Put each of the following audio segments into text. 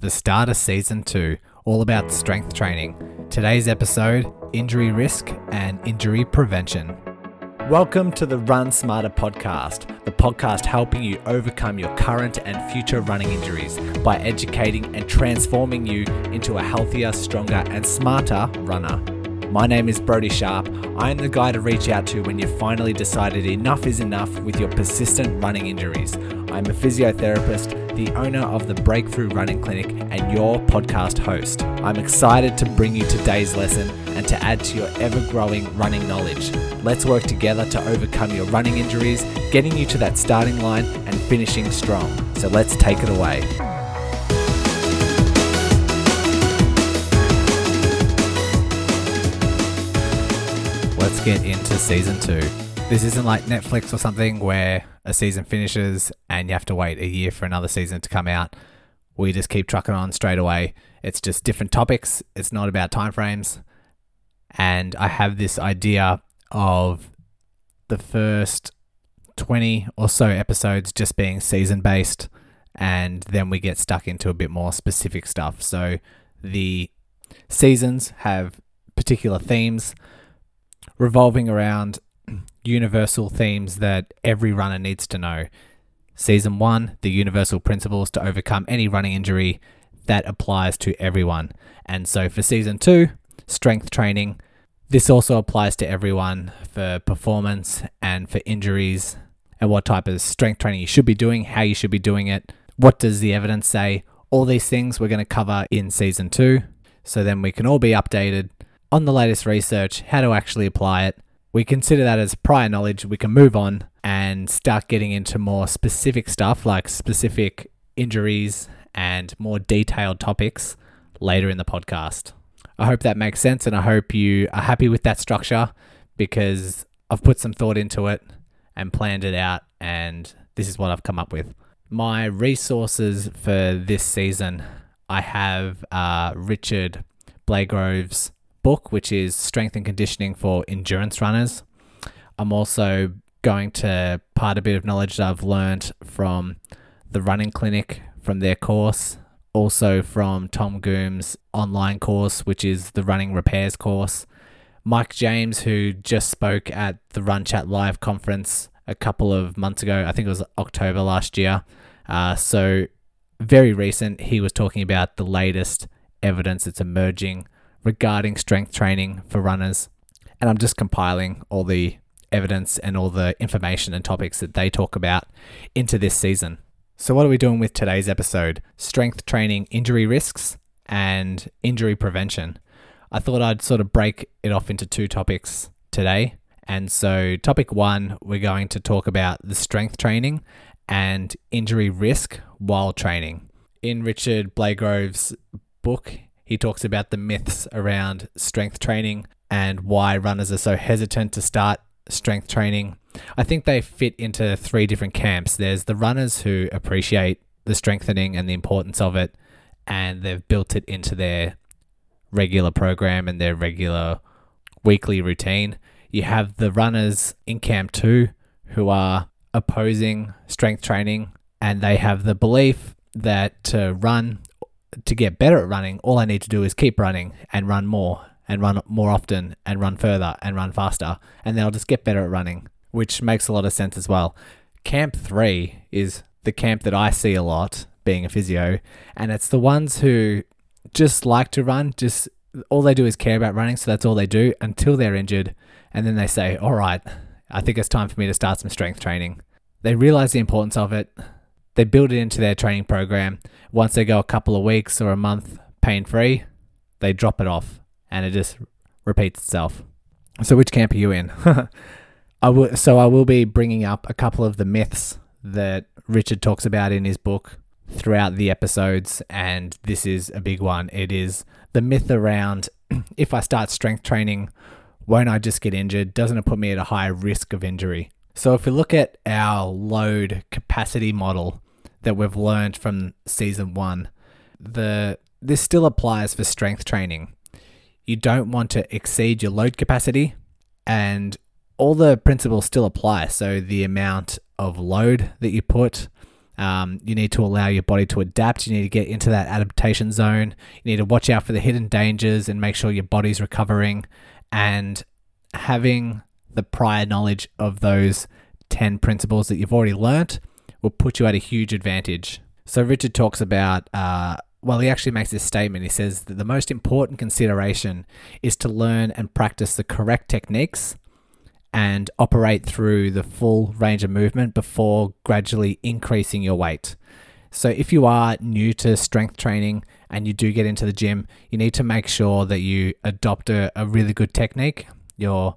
the start of season two, all about strength training. Today's episode injury risk and injury prevention. Welcome to the Run Smarter podcast, the podcast helping you overcome your current and future running injuries by educating and transforming you into a healthier, stronger, and smarter runner. My name is Brodie Sharp. I am the guy to reach out to when you've finally decided enough is enough with your persistent running injuries. I'm a physiotherapist, the owner of the Breakthrough Running Clinic, and your podcast host. I'm excited to bring you today's lesson and to add to your ever growing running knowledge. Let's work together to overcome your running injuries, getting you to that starting line and finishing strong. So let's take it away. Let's get into season two. This isn't like Netflix or something where a season finishes and you have to wait a year for another season to come out. We just keep trucking on straight away. It's just different topics. It's not about timeframes. And I have this idea of the first 20 or so episodes just being season based and then we get stuck into a bit more specific stuff. So the seasons have particular themes revolving around universal themes that every runner needs to know. Season one, the universal principles to overcome any running injury that applies to everyone. And so for season two, strength training, this also applies to everyone for performance and for injuries and what type of strength training you should be doing, how you should be doing it, what does the evidence say. All these things we're going to cover in season two. So then we can all be updated on the latest research, how to actually apply it. We consider that as prior knowledge. We can move on and start getting into more specific stuff like specific injuries and more detailed topics later in the podcast. I hope that makes sense and I hope you are happy with that structure because I've put some thought into it and planned it out, and this is what I've come up with. My resources for this season I have uh, Richard Blagrove's book, which is Strength and Conditioning for Endurance Runners. I'm also going to part a bit of knowledge that I've learned from the running clinic from their course, also from Tom Goom's online course, which is the running repairs course. Mike James, who just spoke at the Run Chat Live conference a couple of months ago, I think it was October last year. Uh, so, very recent, he was talking about the latest evidence that's emerging regarding strength training for runners. And I'm just compiling all the evidence and all the information and topics that they talk about into this season. So, what are we doing with today's episode? Strength training injury risks and injury prevention. I thought I'd sort of break it off into two topics today. And so, topic one, we're going to talk about the strength training and injury risk while training. In Richard Blagrove's book, he talks about the myths around strength training and why runners are so hesitant to start strength training. I think they fit into three different camps. There's the runners who appreciate the strengthening and the importance of it, and they've built it into their regular program and their regular weekly routine. You have the runners in camp two who are opposing strength training, and they have the belief that to run to get better at running, all I need to do is keep running and run more and run more often and run further and run faster. And then I'll just get better at running, which makes a lot of sense as well. Camp three is the camp that I see a lot being a physio, and it's the ones who just like to run, just all they do is care about running, so that's all they do until they're injured. And then they say, All right, I think it's time for me to start some strength training. They realize the importance of it, they build it into their training program. Once they go a couple of weeks or a month pain free, they drop it off and it just repeats itself. So, which camp are you in? I will, so, I will be bringing up a couple of the myths that Richard talks about in his book throughout the episodes, and this is a big one. It is the myth around if I start strength training, won't I just get injured? Doesn't it put me at a higher risk of injury? So, if we look at our load capacity model, that we've learned from season one. The this still applies for strength training. You don't want to exceed your load capacity, and all the principles still apply. So the amount of load that you put, Um, you need to allow your body to adapt. You need to get into that adaptation zone. You need to watch out for the hidden dangers and make sure your body's recovering. And having the prior knowledge of those 10 principles that you've already learnt will put you at a huge advantage. So, Richard talks about, uh, well, he actually makes this statement. He says that the most important consideration is to learn and practice the correct techniques and operate through the full range of movement before gradually increasing your weight. So, if you are new to strength training and you do get into the gym, you need to make sure that you adopt a, a really good technique. You're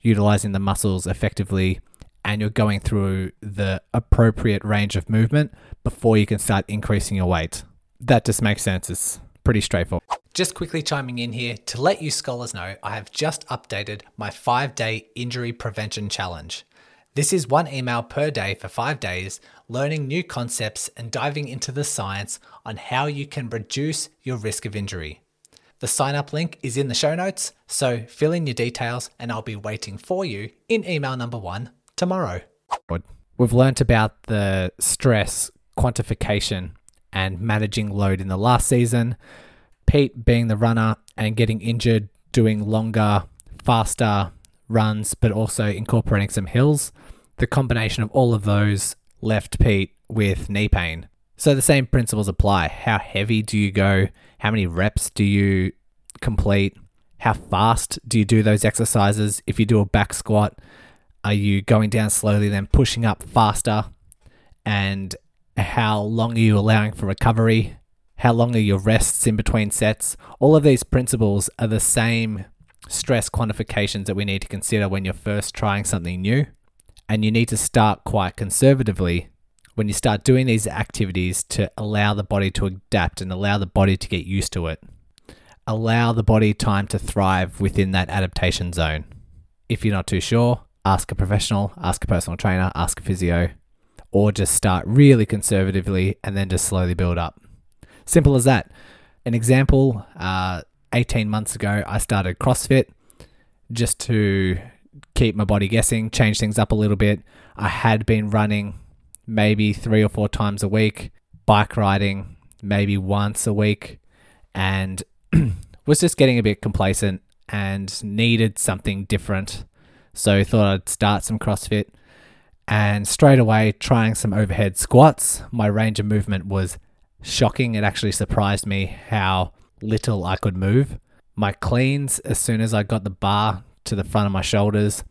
utilizing the muscles effectively and you're going through the appropriate range of movement before you can start increasing your weight. That just makes sense. It's pretty straightforward. Just quickly chiming in here to let you scholars know, I have just updated my five day injury prevention challenge. This is one email per day for five days, learning new concepts and diving into the science on how you can reduce your risk of injury. The sign up link is in the show notes, so fill in your details and I'll be waiting for you in email number one tomorrow. We've learnt about the stress quantification and managing load in the last season. Pete being the runner and getting injured doing longer, faster runs, but also incorporating some hills. The combination of all of those left Pete with knee pain. So the same principles apply. How heavy do you go? How many reps do you complete? How fast do you do those exercises? If you do a back squat, are you going down slowly, then pushing up faster? And how long are you allowing for recovery? how long are your rests in between sets. All of these principles are the same stress quantifications that we need to consider when you're first trying something new. And you need to start quite conservatively when you start doing these activities to allow the body to adapt and allow the body to get used to it. Allow the body time to thrive within that adaptation zone. If you're not too sure, ask a professional, ask a personal trainer, ask a physio, or just start really conservatively and then just slowly build up. Simple as that. An example uh, 18 months ago, I started CrossFit just to keep my body guessing, change things up a little bit. I had been running maybe three or four times a week, bike riding maybe once a week, and was just getting a bit complacent and needed something different. So thought I'd start some CrossFit and straight away trying some overhead squats. My range of movement was shocking. It actually surprised me how little I could move. My cleans, as soon as I got the bar to the front of my shoulders,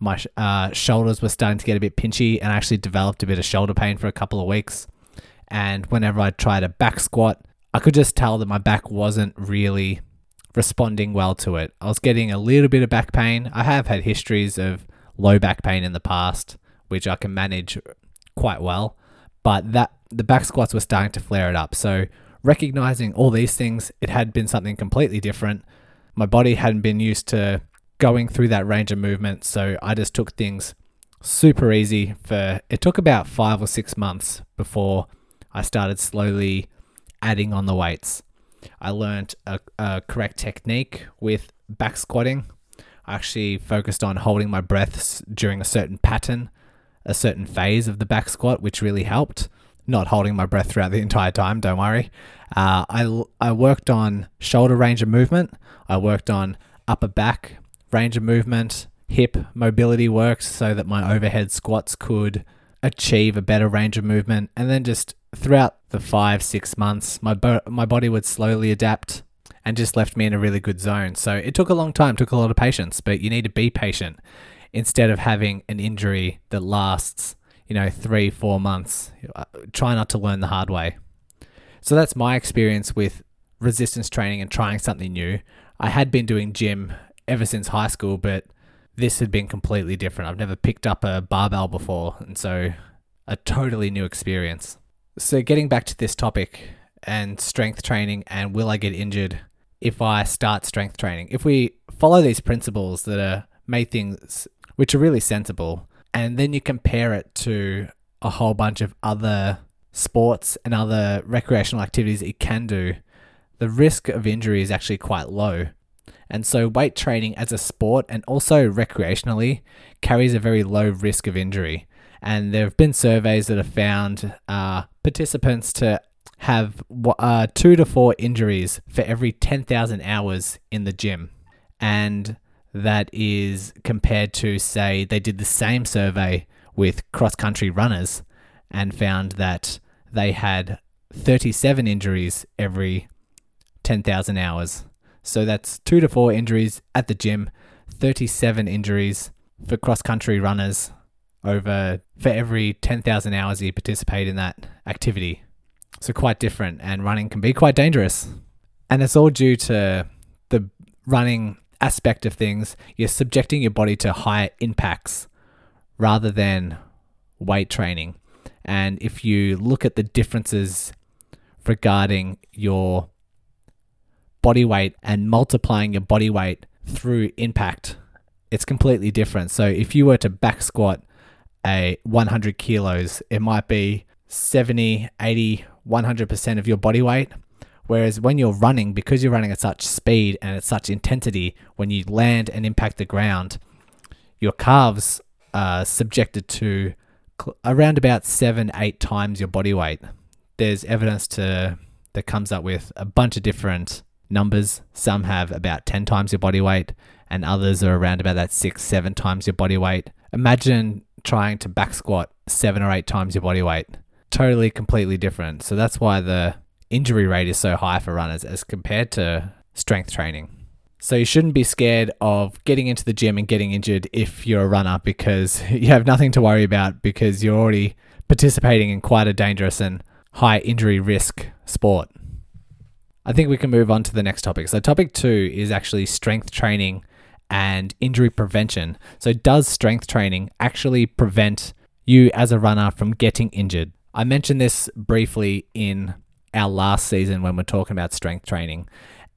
my uh, shoulders were starting to get a bit pinchy and I actually developed a bit of shoulder pain for a couple of weeks. And whenever I tried a back squat, I could just tell that my back wasn't really responding well to it. I was getting a little bit of back pain. I have had histories of low back pain in the past, which I can manage quite well but that the back squats were starting to flare it up. So recognizing all these things, it had been something completely different. My body hadn't been used to going through that range of movement, so I just took things super easy for it took about 5 or 6 months before I started slowly adding on the weights. I learned a, a correct technique with back squatting. I actually focused on holding my breaths during a certain pattern a certain phase of the back squat, which really helped. Not holding my breath throughout the entire time, don't worry. Uh, I, I worked on shoulder range of movement, I worked on upper back range of movement, hip mobility worked so that my overhead squats could achieve a better range of movement. And then just throughout the five, six months, my, bo- my body would slowly adapt and just left me in a really good zone. So it took a long time, took a lot of patience, but you need to be patient instead of having an injury that lasts, you know, three, four months. Uh, try not to learn the hard way. So that's my experience with resistance training and trying something new. I had been doing gym ever since high school, but this had been completely different. I've never picked up a barbell before, and so a totally new experience. So, getting back to this topic and strength training, and will I get injured if I start strength training? If we follow these principles that are made things which are really sensible. And then you compare it to a whole bunch of other sports and other recreational activities that you can do, the risk of injury is actually quite low. And so, weight training as a sport and also recreationally carries a very low risk of injury. And there have been surveys that have found uh, participants to have uh, two to four injuries for every 10,000 hours in the gym. And that is compared to, say, they did the same survey with cross country runners and found that they had 37 injuries every 10,000 hours. So that's two to four injuries at the gym, 37 injuries for cross country runners over for every 10,000 hours you participate in that activity. So quite different and running can be quite dangerous. And it's all due to the running aspect of things. You're subjecting your body to higher impacts rather than weight training. And if you look at the differences regarding your body weight and multiplying your body weight through impact, it's completely different. So if you were to back squat a 100 kilos, it might be 70, 80, 100% of your body weight. Whereas when you're running, because you're running at such speed and at such intensity, when you land and impact the ground, your calves are subjected to around about seven, eight times your body weight. There's evidence to that comes up with a bunch of different numbers. Some have about 10 times your body weight, and others are around about that six, seven times your body weight. Imagine trying to back squat seven or eight times your body weight. Totally, completely different. So that's why the injury rate is so high for runners as compared to strength training. So you shouldn't be scared of getting into the gym and getting injured if you're a runner because you have nothing to worry about because you're already participating in quite a dangerous and high injury risk sport. I think we can move on to the next topic. So, topic two is actually strength training and injury prevention. So, does strength training actually prevent you as a runner from getting injured? I mentioned this briefly in our last season when we're talking about strength training.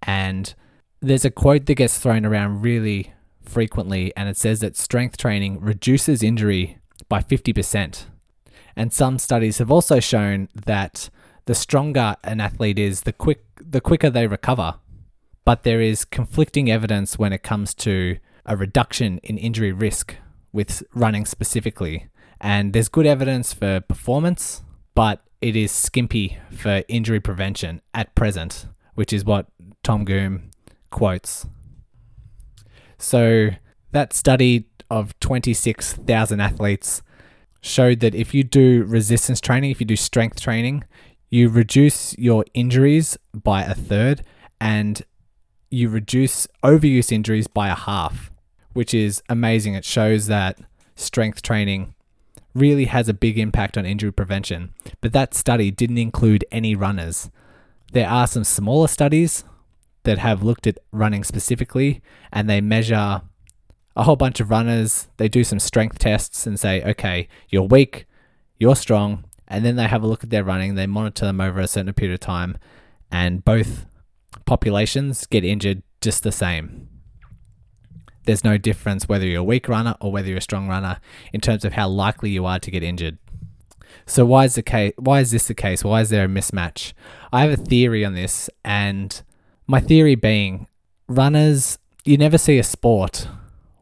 And there's a quote that gets thrown around really frequently, and it says that strength training reduces injury by 50%. And some studies have also shown that the stronger an athlete is, the quick the quicker they recover. But there is conflicting evidence when it comes to a reduction in injury risk with running specifically. And there's good evidence for performance, but it is skimpy for injury prevention at present, which is what Tom Goom quotes. So that study of 26,000 athletes showed that if you do resistance training, if you do strength training, you reduce your injuries by a third and you reduce overuse injuries by a half, which is amazing. It shows that strength training really has a big impact on injury prevention. But that study didn't include any runners. There are some smaller studies that have looked at running specifically and they measure a whole bunch of runners. They do some strength tests and say, okay, you're weak, you're strong, and then they have a look at their running, they monitor them over a certain period of time, and both populations get injured just the same. There's no difference whether you're a weak runner or whether you're a strong runner in terms of how likely you are to get injured. So why is the case why is this the case? Why is there a mismatch? I have a theory on this and my theory being runners you never see a sport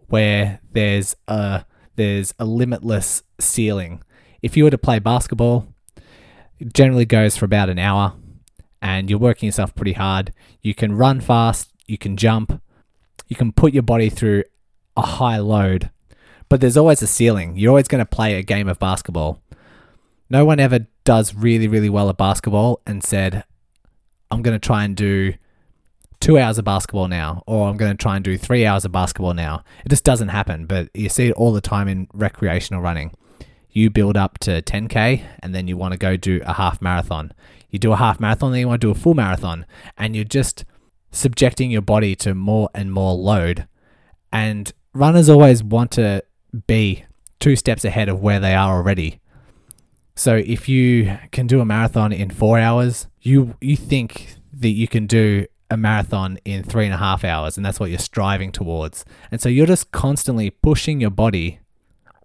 where there's a there's a limitless ceiling if you were to play basketball, it generally goes for about an hour and you're working yourself pretty hard. You can run fast, you can jump, you can put your body through a high load, but there's always a ceiling. You're always going to play a game of basketball. No one ever does really, really well at basketball and said, I'm going to try and do two hours of basketball now, or I'm going to try and do three hours of basketball now. It just doesn't happen, but you see it all the time in recreational running you build up to 10K and then you want to go do a half marathon. You do a half marathon, then you want to do a full marathon, and you're just subjecting your body to more and more load. And runners always want to be two steps ahead of where they are already. So if you can do a marathon in four hours, you you think that you can do a marathon in three and a half hours, and that's what you're striving towards. And so you're just constantly pushing your body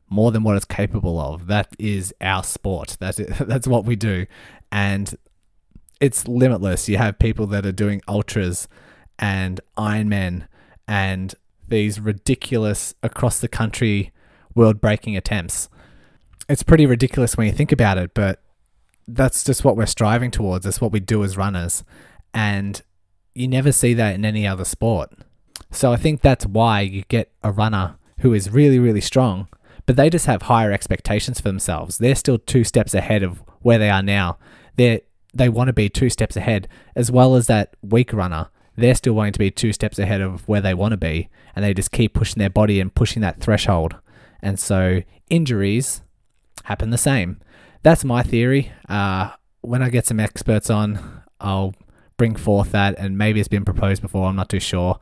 more than what it's capable of. That is our sport. That's that's what we do, and it's limitless. You have people that are doing ultras and Ironman and these ridiculous across the country world breaking attempts. It's pretty ridiculous when you think about it, but that's just what we're striving towards. That's what we do as runners. And you never see that in any other sport. So I think that's why you get a runner who is really, really strong, but they just have higher expectations for themselves. They're still two steps ahead of where they are now. They they want to be two steps ahead, as well as that weak runner. They're still wanting to be two steps ahead of where they want to be, and they just keep pushing their body and pushing that threshold. And so injuries happen the same. That's my theory. Uh, when I get some experts on, I'll bring forth that, and maybe it's been proposed before. I'm not too sure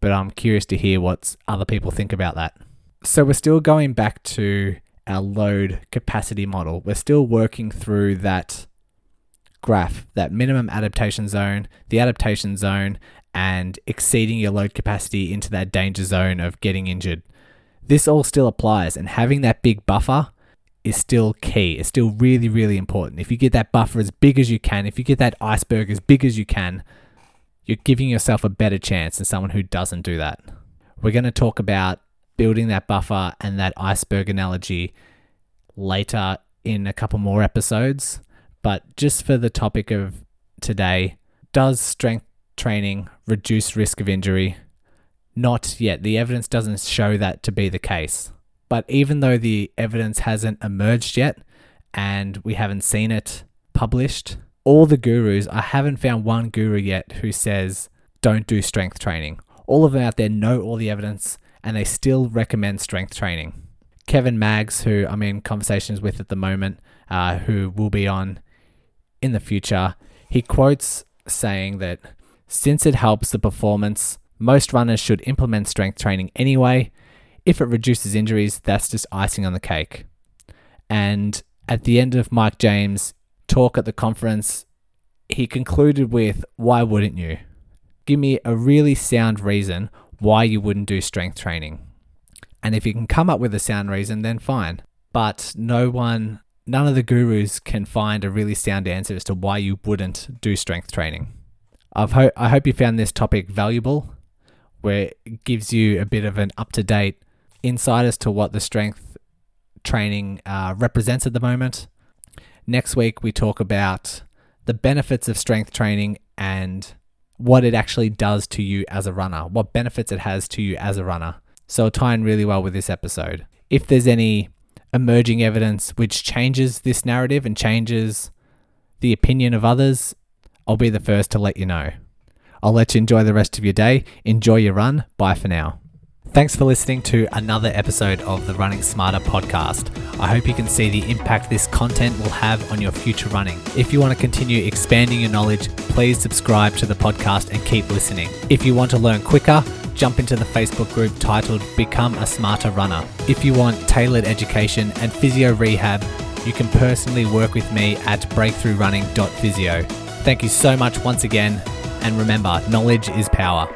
but I'm curious to hear what other people think about that. So we're still going back to our load capacity model. We're still working through that graph, that minimum adaptation zone, the adaptation zone, and exceeding your load capacity into that danger zone of getting injured. This all still applies, and having that big buffer is still key. It's still really, really important. If you get that buffer as big as you can, if you get that iceberg as big as you can, you're giving yourself a better chance than someone who doesn't do that. We're going to talk about building that buffer and that iceberg analogy later in a couple more episodes. But just for the topic of today, does strength training reduce risk of injury? Not yet. The evidence doesn't show that to be the case. But even though the evidence hasn't emerged yet and we haven't seen it published, all the gurus, I haven't found one guru yet who says don't do strength training. All of them out there know all the evidence and they still recommend strength training. Kevin Maggs, who I'm in conversations with at the moment, uh, who will be on in the future, he quotes saying that since it helps the performance, most runners should implement strength training anyway. If it reduces injuries, that's just icing on the cake. And at the end of Mike James' talk at the conference, he concluded with, Why wouldn't you? Give me a really sound reason why you wouldn't do strength training. And if you can come up with a sound reason, then fine. But no one, none of the gurus can find a really sound answer as to why you wouldn't do strength training. I've ho- I hope you found this topic valuable, where it gives you a bit of an up to date insight as to what the strength training uh, represents at the moment Next week, we talk about the benefits of strength training and what it actually does to you as a runner, what benefits it has to you as a runner. So tie in really well with this episode. If there's any emerging evidence which changes this narrative and changes the opinion of others, I'll be the first to let you know. I'll let you enjoy the rest of your day. Enjoy your run. Bye for now. Thanks for listening to another episode of the Running Smarter podcast. I hope you can see the impact this content will have on your future running. If you want to continue expanding your knowledge, please subscribe to the podcast and keep listening. If you want to learn quicker, jump into the Facebook group titled Become a Smarter Runner. If you want tailored education and physio rehab, you can personally work with me at breakthroughrunning.physio. Thank you so much once again, and remember, knowledge is power.